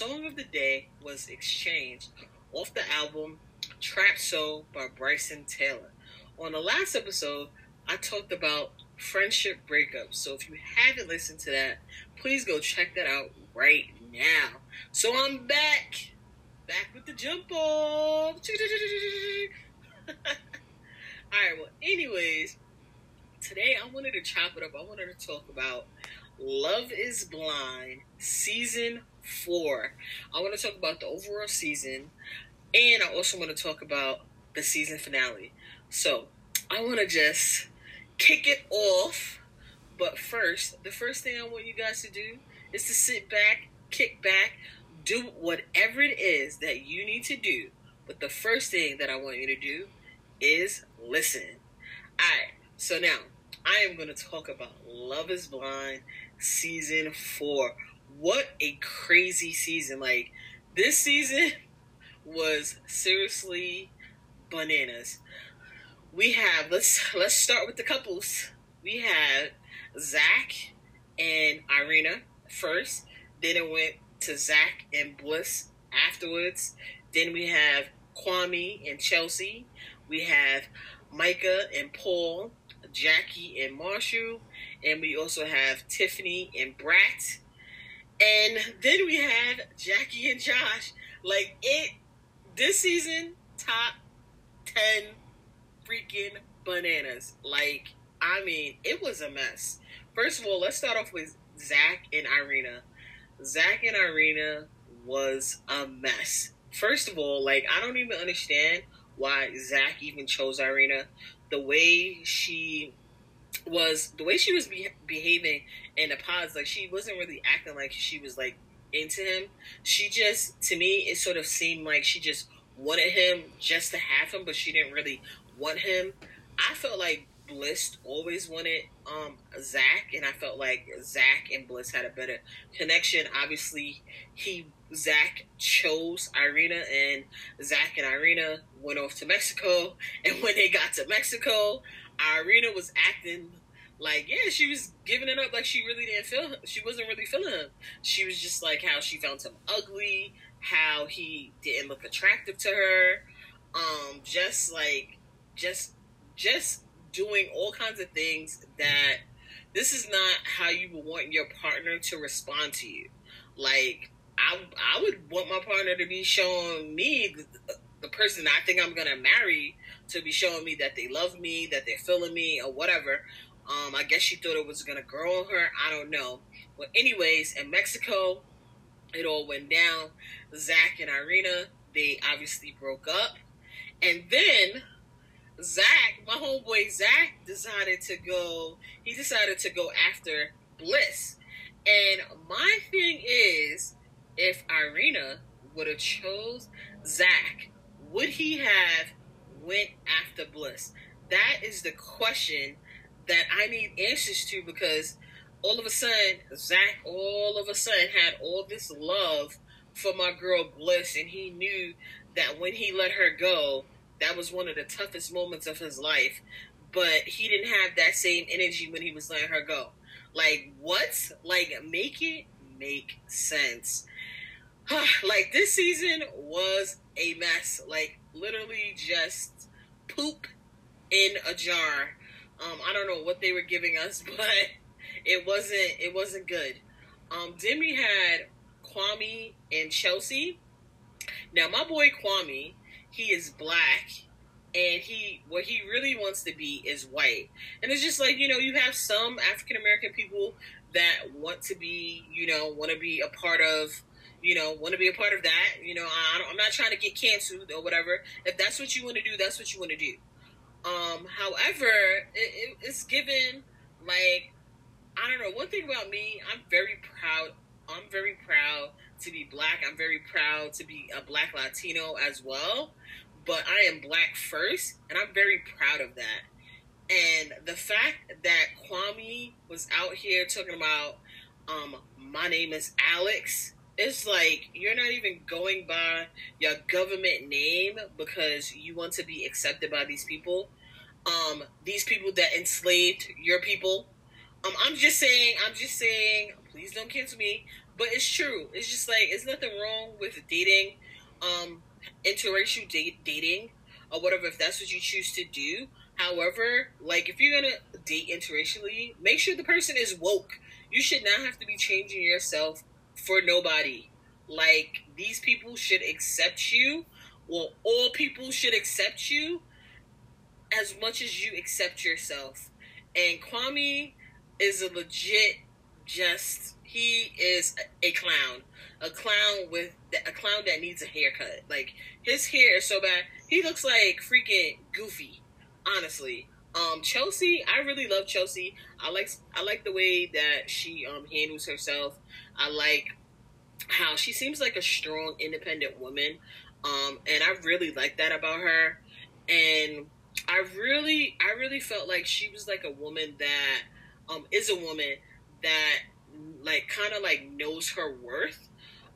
song of the day was Exchange off the album Trap Soul by Bryson Tiller. On the last episode, I talked about friendship breakups. So if you haven't listened to that, please go check that out right now. So I'm back. Back with the jump off. Alright, well, anyways, today I wanted to chop it up. I wanted to talk about Love is Blind season four. I want to talk about the overall season, and I also want to talk about the season finale. So I want to just kick it off. But first, the first thing I want you guys to do is to sit back, kick back, do whatever it is that you need to do. But the first thing that I want you to do is listen. Alright, so now I am going to talk about Love is Blind season four. What a crazy season! Like, this season was seriously bananas. We have let's let's start with the couples. We had Zach and Irina first. Then it went to Zach and Bliss afterwards. Then we have Kwame and Chelsea. We have Micah and Paul, Jackie and Marshall, and we also have Tiffany and Brett. And then we have Jackie and Josh. Like it this season, top ten freaking bananas. Like, I mean, it was a mess. First of all, let's start off with Zach and Irina. Zach and Irina was a mess. First of all, like, I don't even understand why Zach even chose Irina. The way she was, the way she was be- behaving in the pods, like, she wasn't really acting like she was, like, into him. She just, to me, it sort of seemed like she just wanted him just to have him, but she didn't really want him. I felt like Bliss always wanted um Zach, and I felt like Zach and Bliss had a better connection. Obviously, he Zach chose Irina, and Zach and Irina went off to Mexico. And when they got to Mexico, Irina was acting like yeah, she was giving it up like she really didn't feel. She wasn't really feeling him. She was just like how she found him ugly, how he didn't look attractive to her. Um, just like just just doing all kinds of things that this is not how you would want your partner to respond to you. Like I I would want my partner to be showing me the, the person I think I'm gonna marry to be showing me that they love me, that they're feeling me, or whatever. Um, I guess she thought it was gonna grow on her. I don't know. But anyways, in Mexico, it all went down. Zach and Irina, they obviously broke up, and then Zach, my homeboy Zach, decided to go. He decided to go after Bliss, and my thing is, if Irina would have chose Zach, would he have went after Bliss? That is the question that I need answers to because all of a sudden, Zach all of a sudden had all this love for my girl Bliss, and he knew that when he let her go, that was one of the toughest moments of his life. But he didn't have that same energy when he was letting her go. Like, what? Like, make it make sense. like, this season was a mess. Like, literally just poop in a jar. Um, I don't know what they were giving us, but it wasn't it wasn't good. Um, then we had Kwame and Chelsea. Now, my boy Kwame, he is black, and he what he really wants to be is white. And it's just like you know you have some African American people that want to be you know want to be a part of you know want to be a part of that. You know I am not trying to get canceled or whatever. If that's what you want to do, that's what you want to do. Um, however, it, it, it's given like I don't know. One thing about me, I'm very proud. I'm very proud to be black. I'm very proud to be a black Latino as well but I am black first, and I'm very proud of that. And the fact that Kwame was out here talking about, um, my name is Alex, it's like you're not even going by your government name because you want to be accepted by these people. Um, these people that enslaved your people. Um, I'm just saying, I'm just saying, please don't cancel me. But it's true. It's just like, it's nothing wrong with dating. Um, interracial date, dating or whatever if that's what you choose to do. However, like if you're gonna date interracially, make sure the person is woke. You should not have to be changing yourself for nobody. Like these people should accept you. Well, all people should accept you as much as you accept yourself. And Kwame is a legit just he is a clown a clown with a clown that needs a haircut. Like his hair is so bad. He looks like freaking Goofy. Honestly, um, Chelsea, I really love Chelsea. I like I like the way that she um handles herself. I like how she seems like a strong, independent woman. Um, and I really like that about her. And I really, I really felt like she was like a woman that um is a woman that like kind of like knows her worth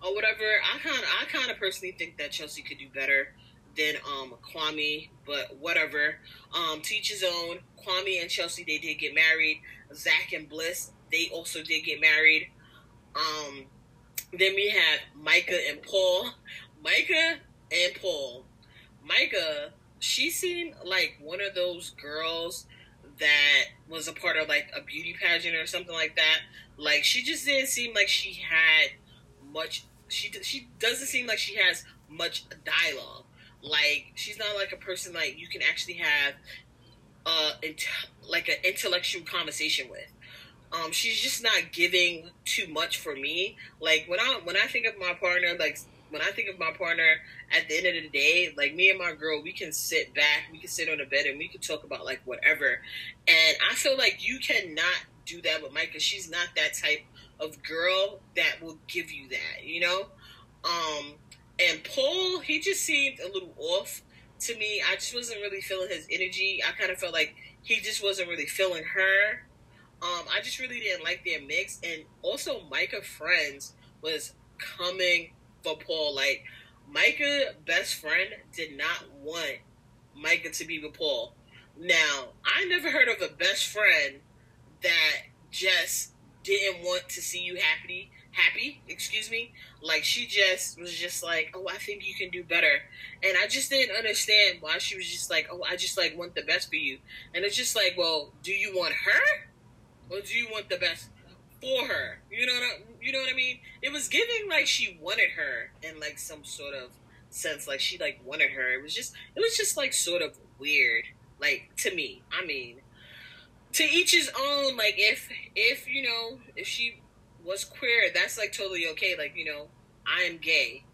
or whatever. I kind I kind of personally think that Chelsea could do better than um Kwame, but whatever. Um, teach his own. Kwame and Chelsea, they did get married. Zach and Bliss, they also did get married. Um, then we have Micah and Paul. Micah and Paul. Micah, she seemed like one of those girls that was a part of like a beauty pageant or something like that. Like she just didn't seem like she had much she she doesn't seem like she has much dialogue. Like she's not like a person like you can actually have uh int- like an intellectual conversation with. Um, she's just not giving too much for me. Like when I when I think of my partner, like when I think of my partner, at the end of the day, like me and my girl, we can sit back, we can sit on the bed, and we can talk about like whatever. And I feel like you cannot do that with Micah. She's not that type of girl that will give you that, you know? Um, and Paul, he just seemed a little off to me. I just wasn't really feeling his energy. I kind of felt like he just wasn't really feeling her. Um, I just really didn't like their mix. And also, Micah Friends was coming for Paul. Like, Micah, best friend, did not want Micah to be with Paul. Now, I never heard of a best friend that just didn't want to see you happy happy excuse me. Like she just was just like oh i think you can do better. And i just didn't understand why she was just like oh i just like want the best for you. And it's just like well do you want her? Or do you want the best for her? You know what I, you know what i mean? It was giving like she wanted her in like some sort of sense like she like wanted her. It was just it was just like sort of weird. Like to me i mean to each his own. Like if if you know if she was queer, that's like totally okay. Like you know, I am gay,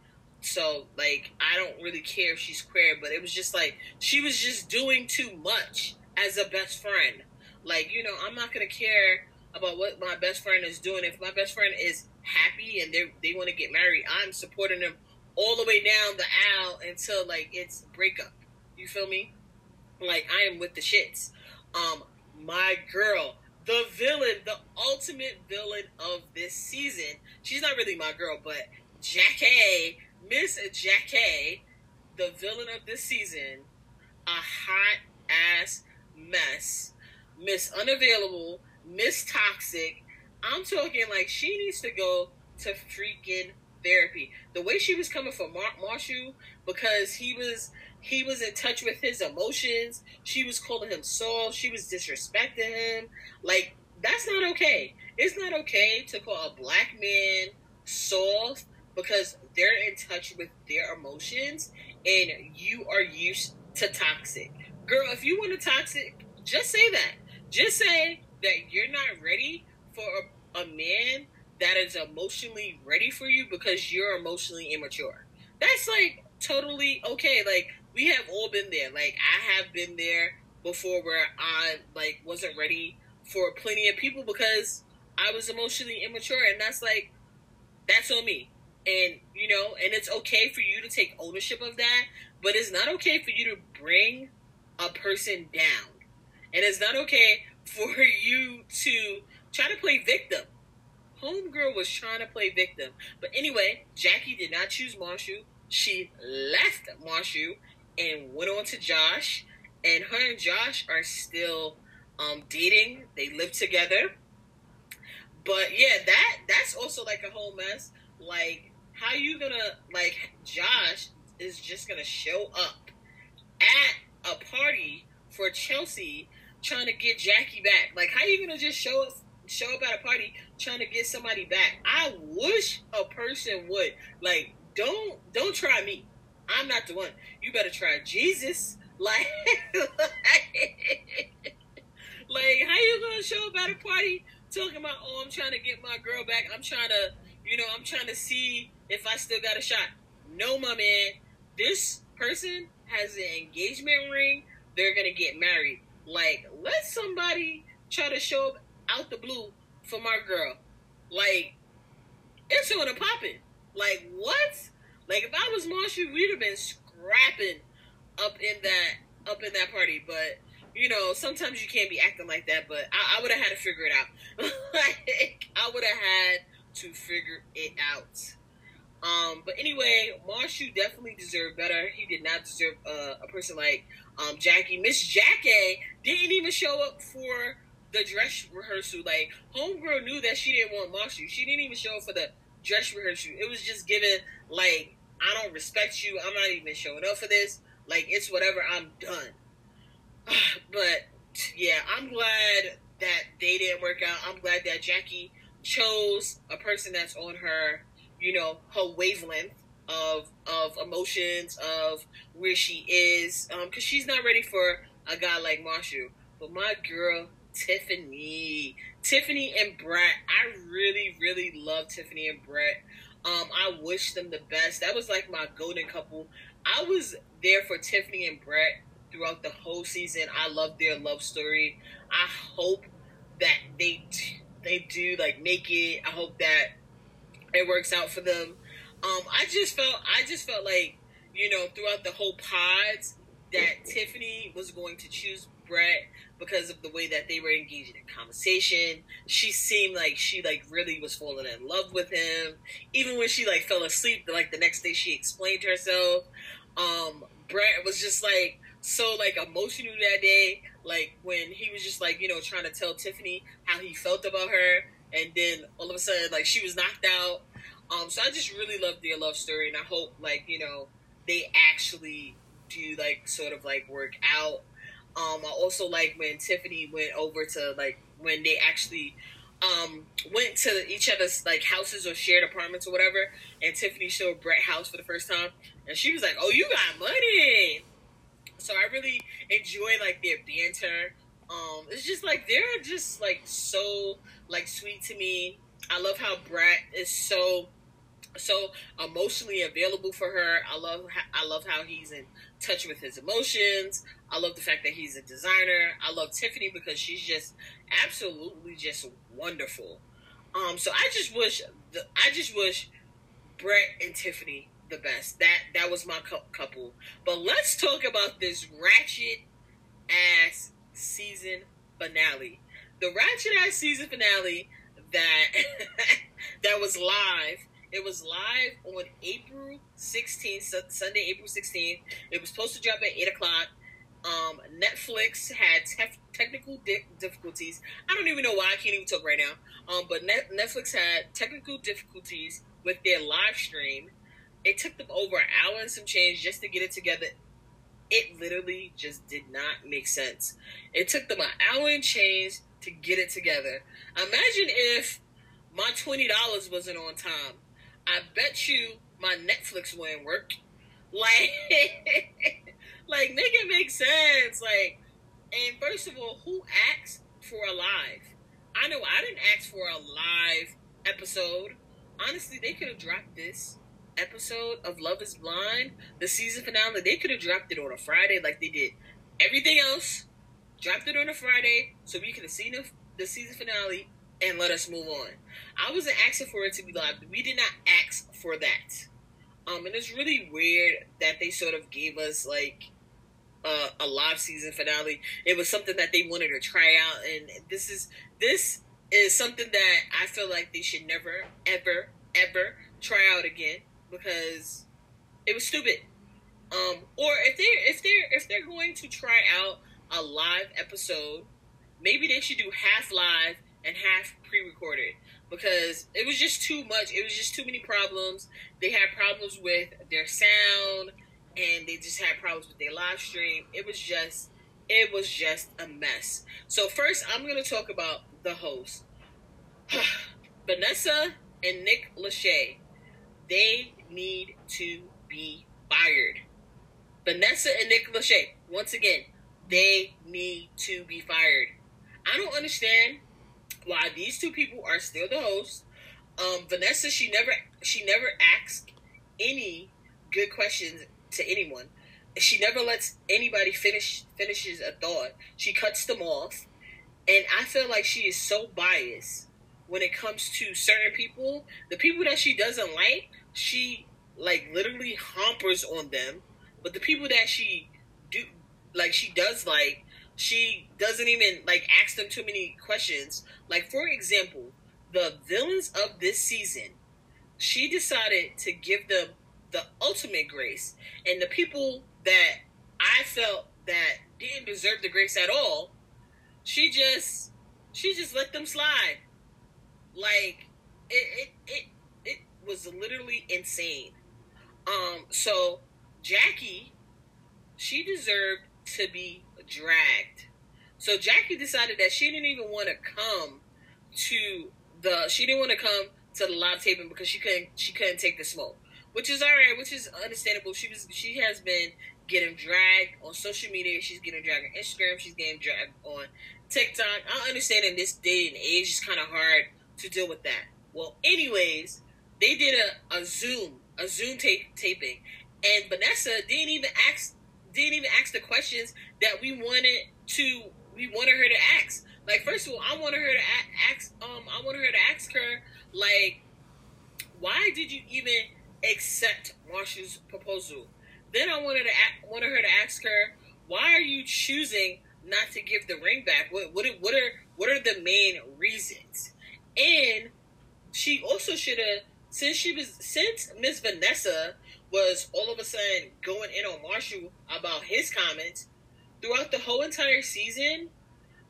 so like I don't really care if she's queer. But it was just like she was just doing too much as a best friend. Like you know, I'm not gonna care about what my best friend is doing. If my best friend is happy and they they want to get married, I'm supporting them all the way down the aisle until like it's breakup. You feel me? Like I am with the shits. Um, my girl, the villain, the ultimate villain of this season. She's not really my girl, but Jackie, Miss Jackie, the villain of this season, a hot ass mess, Miss Unavailable, Miss Toxic. I'm talking like she needs to go to freaking therapy. The way she was coming for Mar- Marshall because he was he was in touch with his emotions. She was calling him soft. She was disrespecting him. Like, that's not okay. It's not okay to call a black man soft because they're in touch with their emotions and you are used to toxic. Girl, if you want a toxic, just say that. Just say that you're not ready for a, a man that is emotionally ready for you because you're emotionally immature. That's like totally okay. Like we have all been there. Like I have been there before where I like wasn't ready for plenty of people because I was emotionally immature and that's like that's on me. And you know, and it's okay for you to take ownership of that, but it's not okay for you to bring a person down. And it's not okay for you to try to play victim. Homegirl was trying to play victim. But anyway, Jackie did not choose Marshall. She left Marshall and went on to Josh. And her and Josh are still um, dating. They live together. But yeah, that that's also like a whole mess. Like, how you gonna like Josh is just gonna show up at a party for Chelsea trying to get Jackie back? Like, how you gonna just show up show up at a party trying to get somebody back? I wish a person would like don't don't try me. I'm not the one. You better try Jesus. Like, like, like how you gonna show up at a party talking about, oh, I'm trying to get my girl back. I'm trying to, you know, I'm trying to see if I still got a shot. No, my man. This person has an engagement ring. They're gonna get married. Like, let somebody try to show up out the blue for my girl. Like, it's gonna pop it. Like, what? Like, if I was Marshall, we'd have been scrapping up in that up in that party. But you know, sometimes you can't be acting like that. But I, I would have had to figure it out. like I would have had to figure it out. Um, but anyway, Marshall definitely deserved better. He did not deserve uh, a person like um, Jackie. Miss Jackie didn't even show up for the dress rehearsal. Like, Homegirl knew that she didn't want Marshall. She didn't even show up for the dress rehearsal. It was just given, like, I don't respect you. I'm not even showing up for this. Like it's whatever. I'm done. but yeah, I'm glad that they didn't work out. I'm glad that Jackie chose a person that's on her, you know, her wavelength of of emotions of where she is, um, because she's not ready for a guy like Marshall. But my girl Tiffany, Tiffany and Brett, I really really love Tiffany and Brett. Um, I wish them the best. That was like my golden couple. I was there for Tiffany and Brett throughout the whole season. I love their love story. I hope that they they do like make it. I hope that it works out for them. Um, I just felt I just felt like you know throughout the whole pods that Tiffany was going to choose Brett because of the way that they were engaging in conversation. She seemed like she like really was falling in love with him. Even when she like fell asleep, like the next day she explained herself. Um, Brett was just like so like emotional that day, like when he was just like you know trying to tell Tiffany how he felt about her, and then all of a sudden like she was knocked out. Um, so I just really love their love story, and I hope like you know they actually do like sort of like work out. Um, I also like when Tiffany went over to like when they actually um, went to each other's like houses or shared apartments or whatever, and Tiffany showed Brett house for the first time, and she was like, "Oh, you got money." So I really enjoy like their banter. Um, it's just like they're just like so like sweet to me. I love how Brett is so so emotionally available for her. I love I love how he's in touch with his emotions. I love the fact that he's a designer. I love Tiffany because she's just absolutely just wonderful. Um, so I just wish the, I just wish Brett and Tiffany the best. That that was my couple. But let's talk about this ratchet ass season finale. The ratchet ass season finale that that was live. It was live on April 16th, Sunday, April 16th. It was supposed to drop at 8 o'clock. Um, Netflix had tef- technical di- difficulties. I don't even know why I can't even talk right now. Um, but Net- Netflix had technical difficulties with their live stream it took them over an hour and some change just to get it together. It literally just did not make sense. It took them an hour and change to get it together. Imagine if my twenty dollars wasn't on time. I bet you my Netflix wouldn't work. Like, like, make it make sense. Like, and first of all, who asked for a live? I know I didn't ask for a live episode. Honestly, they could have dropped this episode of Love is Blind, the season finale. They could have dropped it on a Friday like they did everything else. Dropped it on a Friday so we could have seen the, the season finale and let us move on. I wasn't asking for it to be live. We did not ask for that. Um, and it's really weird that they sort of gave us like uh, a live season finale. It was something that they wanted to try out, and this is this is something that I feel like they should never, ever, ever try out again because it was stupid. Um, or if they're if they're if they're going to try out a live episode, maybe they should do half live and half pre-recorded because it was just too much. It was just too many problems. They had problems with their sound and they just had problems with their live stream. It was just it was just a mess. So first I'm going to talk about the host. Vanessa and Nick Lachey. They need to be fired. Vanessa and Nick Lachey, once again, they need to be fired. I don't understand why these two people are still the hosts. Um, Vanessa, she never she never asks any good questions to anyone. She never lets anybody finish finishes a thought. She cuts them off. And I feel like she is so biased when it comes to certain people. The people that she doesn't like, she like literally hampers on them. But the people that she do like she does like, she doesn't even like ask them too many questions. Like for example, the villains of this season, she decided to give them the ultimate grace, and the people that I felt that didn't deserve the grace at all, she just she just let them slide. Like it it it, it was literally insane. Um so Jackie she deserved to be dragged. So Jackie decided that she didn't even want to come to the she didn't want to come to the live taping because she couldn't she couldn't take the smoke, which is all right, which is understandable. She was she has been getting dragged on social media. She's getting dragged on Instagram. She's getting dragged on TikTok. I understand in this day and age, it's kind of hard to deal with that. Well, anyways, they did a, a Zoom a Zoom tape taping, and Vanessa didn't even ask didn't even ask the questions that we wanted to we wanted her to ask. Like first of all, I wanted her to ask um I wanted her to ask her like why did you even accept Marshall's proposal? Then I wanted to wanted her to ask her why are you choosing not to give the ring back? What what what are what are the main reasons? And she also should have since she was since Miss Vanessa was all of a sudden going in on Marshall about his comments throughout the whole entire season.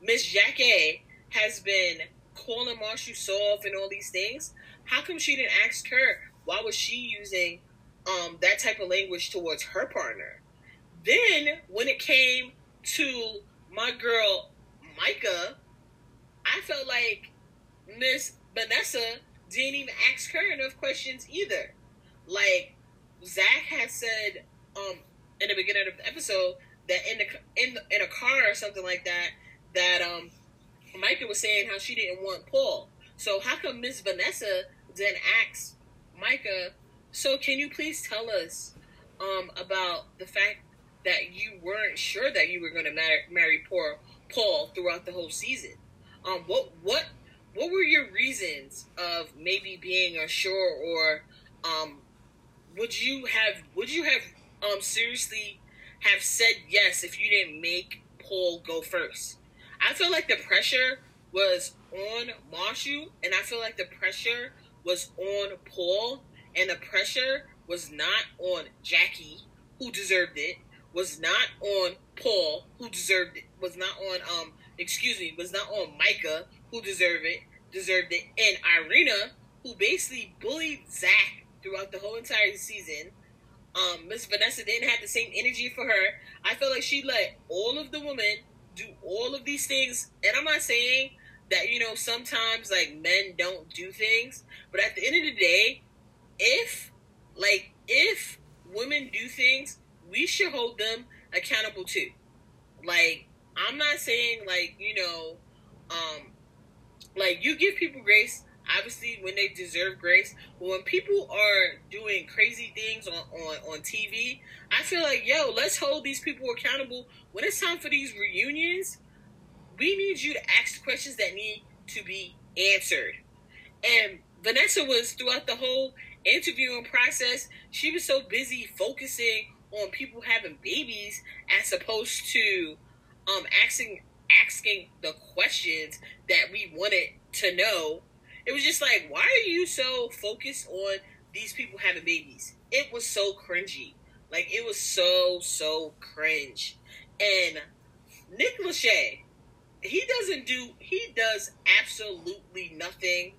Miss Jackie has been calling Marshall soft and all these things. How come she didn't ask her why was she using um, that type of language towards her partner? Then when it came to my girl Micah, I felt like Miss Vanessa didn't even ask her enough questions either. Like Zach had said um in the beginning of the episode that in the in the, in a car or something like that that um Micah was saying how she didn't want Paul. So how come Miss Vanessa then ask Micah? So can you please tell us um about the fact that you weren't sure that you were going to marry, marry poor Paul throughout the whole season? Um, what what what were your reasons of maybe being unsure or um would you have would you have um seriously have said yes if you didn't make Paul go first? I feel like the pressure was on Marshall, and I feel like the pressure was on Paul, and the pressure was not on Jackie, who deserved it, was not on Paul, who deserved it, was not on um excuse me, was not on Micah, who deserved it, deserved it, and Irina, who basically bullied Zach throughout the whole entire season. Um, Miss Vanessa didn't have the same energy for her. I feel like she let all of the women do all of these things, and I'm not saying that you know sometimes like men don't do things, but at the end of the day, if like if women do things, we should hold them accountable too. Like I'm not saying like you know, um, like you give people grace obviously when they deserve grace. But when people are doing crazy things on, on, on TV, I feel like, yo, let's hold these people accountable. When it's time for these reunions, we need you to ask the questions that need to be answered. And Vanessa was throughout the whole interviewing process, she was so busy focusing on people having babies as opposed to um asking asking the questions that we wanted to know it was just like, why are you so focused on these people having babies? It was so cringy. Like it was so so cringe. And Nick Lachey, he doesn't do he does absolutely nothing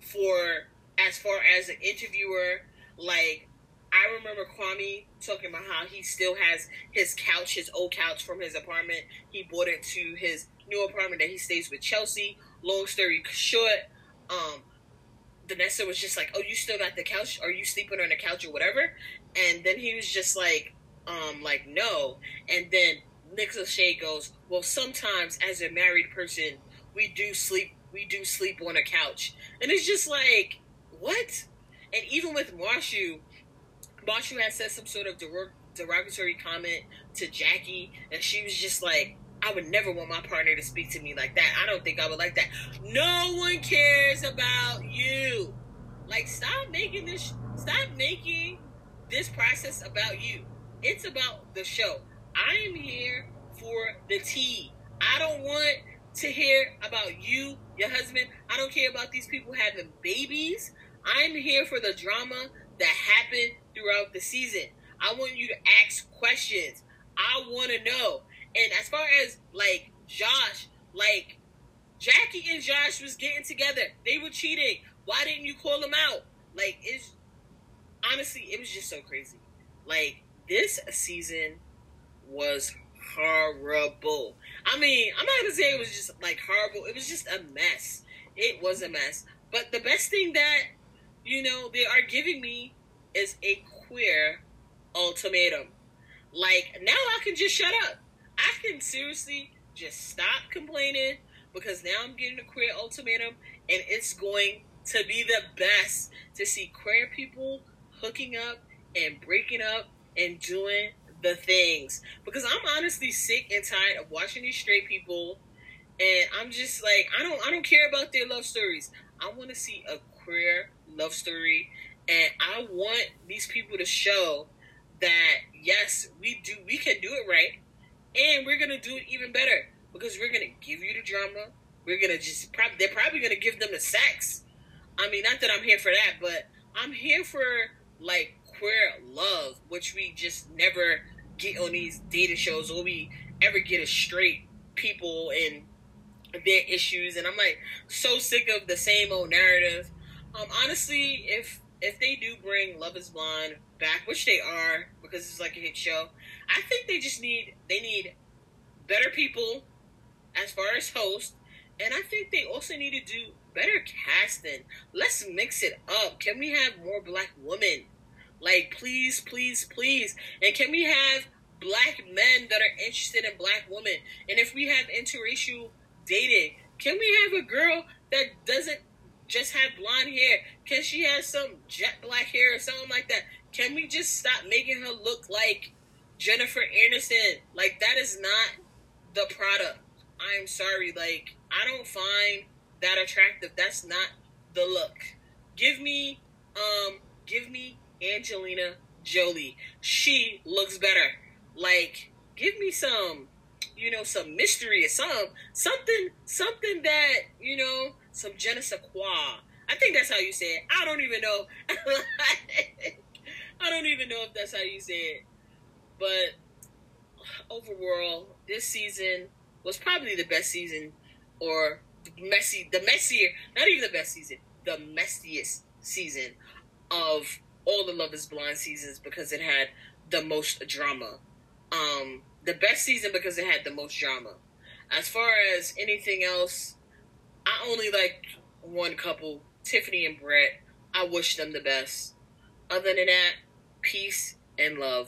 for as far as an interviewer. Like I remember Kwame talking about how he still has his couch, his old couch from his apartment. He bought it to his new apartment that he stays with Chelsea. Long story short, um, Vanessa was just like, "Oh, you still got the couch? Are you sleeping on the couch or whatever?" And then he was just like, um, like no. And then Nick Lachey goes, "Well, sometimes as a married person, we do sleep. We do sleep on a couch." And it's just like, what? And even with Marshall, Marshall had said some sort of derogatory comment to Jackie, and she was just like, I would never want my partner to speak to me like that. I don't think I would like that. No one cares about you. Like, stop making this, stop making this process about you. It's about the show. I am here for the tea. I don't want to hear about you, your husband. I don't care about these people having babies. I'm here for the drama that happened throughout the season. I want you to ask questions. I want to know. And as far as like Josh, like Jackie and Josh was getting together. They were cheating. Why didn't you call them out? Like it's honestly, it was just so crazy. Like this season was horrible. I mean, I'm not gonna say it was just like horrible. It was just a mess. It was a mess. But the best thing that you know they are giving me is a queer ultimatum. Like now I can just shut up. I can seriously just stop complaining because now I'm getting a queer ultimatum and it's going to be the best to see queer people hooking up and breaking up and doing the things because I'm honestly sick and tired of watching these straight people and I'm just like I don't I don't care about their love stories. I want to see a queer love story and I want these people to show that yes, we do we can do it right and we're gonna do it even better because we're gonna give you the drama. We're gonna just probably they're probably gonna give them the sex. I mean, not that I'm here for that, but I'm here for like queer love, which we just never get on these dating shows, or we ever get a straight people and their issues. And I'm like so sick of the same old narrative. Um, honestly, if if they do bring Love Is Blind back, which they are because it's like a hit show, I think they just need they need better people as far as hosts, and I think they also need to do better casting. Let's mix it up. Can we have more black women? Like, please, please, please. And can we have black men that are interested in black women? And if we have interracial dating, can we have a girl that doesn't just have blonde hair? Can she have some jet black hair or something like that? Can we just stop making her look like Jennifer Aniston? Like that is not the product. I'm sorry, like I don't find that attractive. That's not the look. Give me um give me Angelina Jolie. She looks better. Like give me some you know some mystery or some something something that you know some je ne. I think that's how you say it. I don't even know. I don't even know if that's how you say it. But overall, this season was probably the best season, or messy, the messier, not even the best season, the messiest season of all the Love Is Blind seasons because it had the most drama. Um, the best season because it had the most drama. As far as anything else, I only like one couple, Tiffany and Brett. I wish them the best. Other than that, peace and love.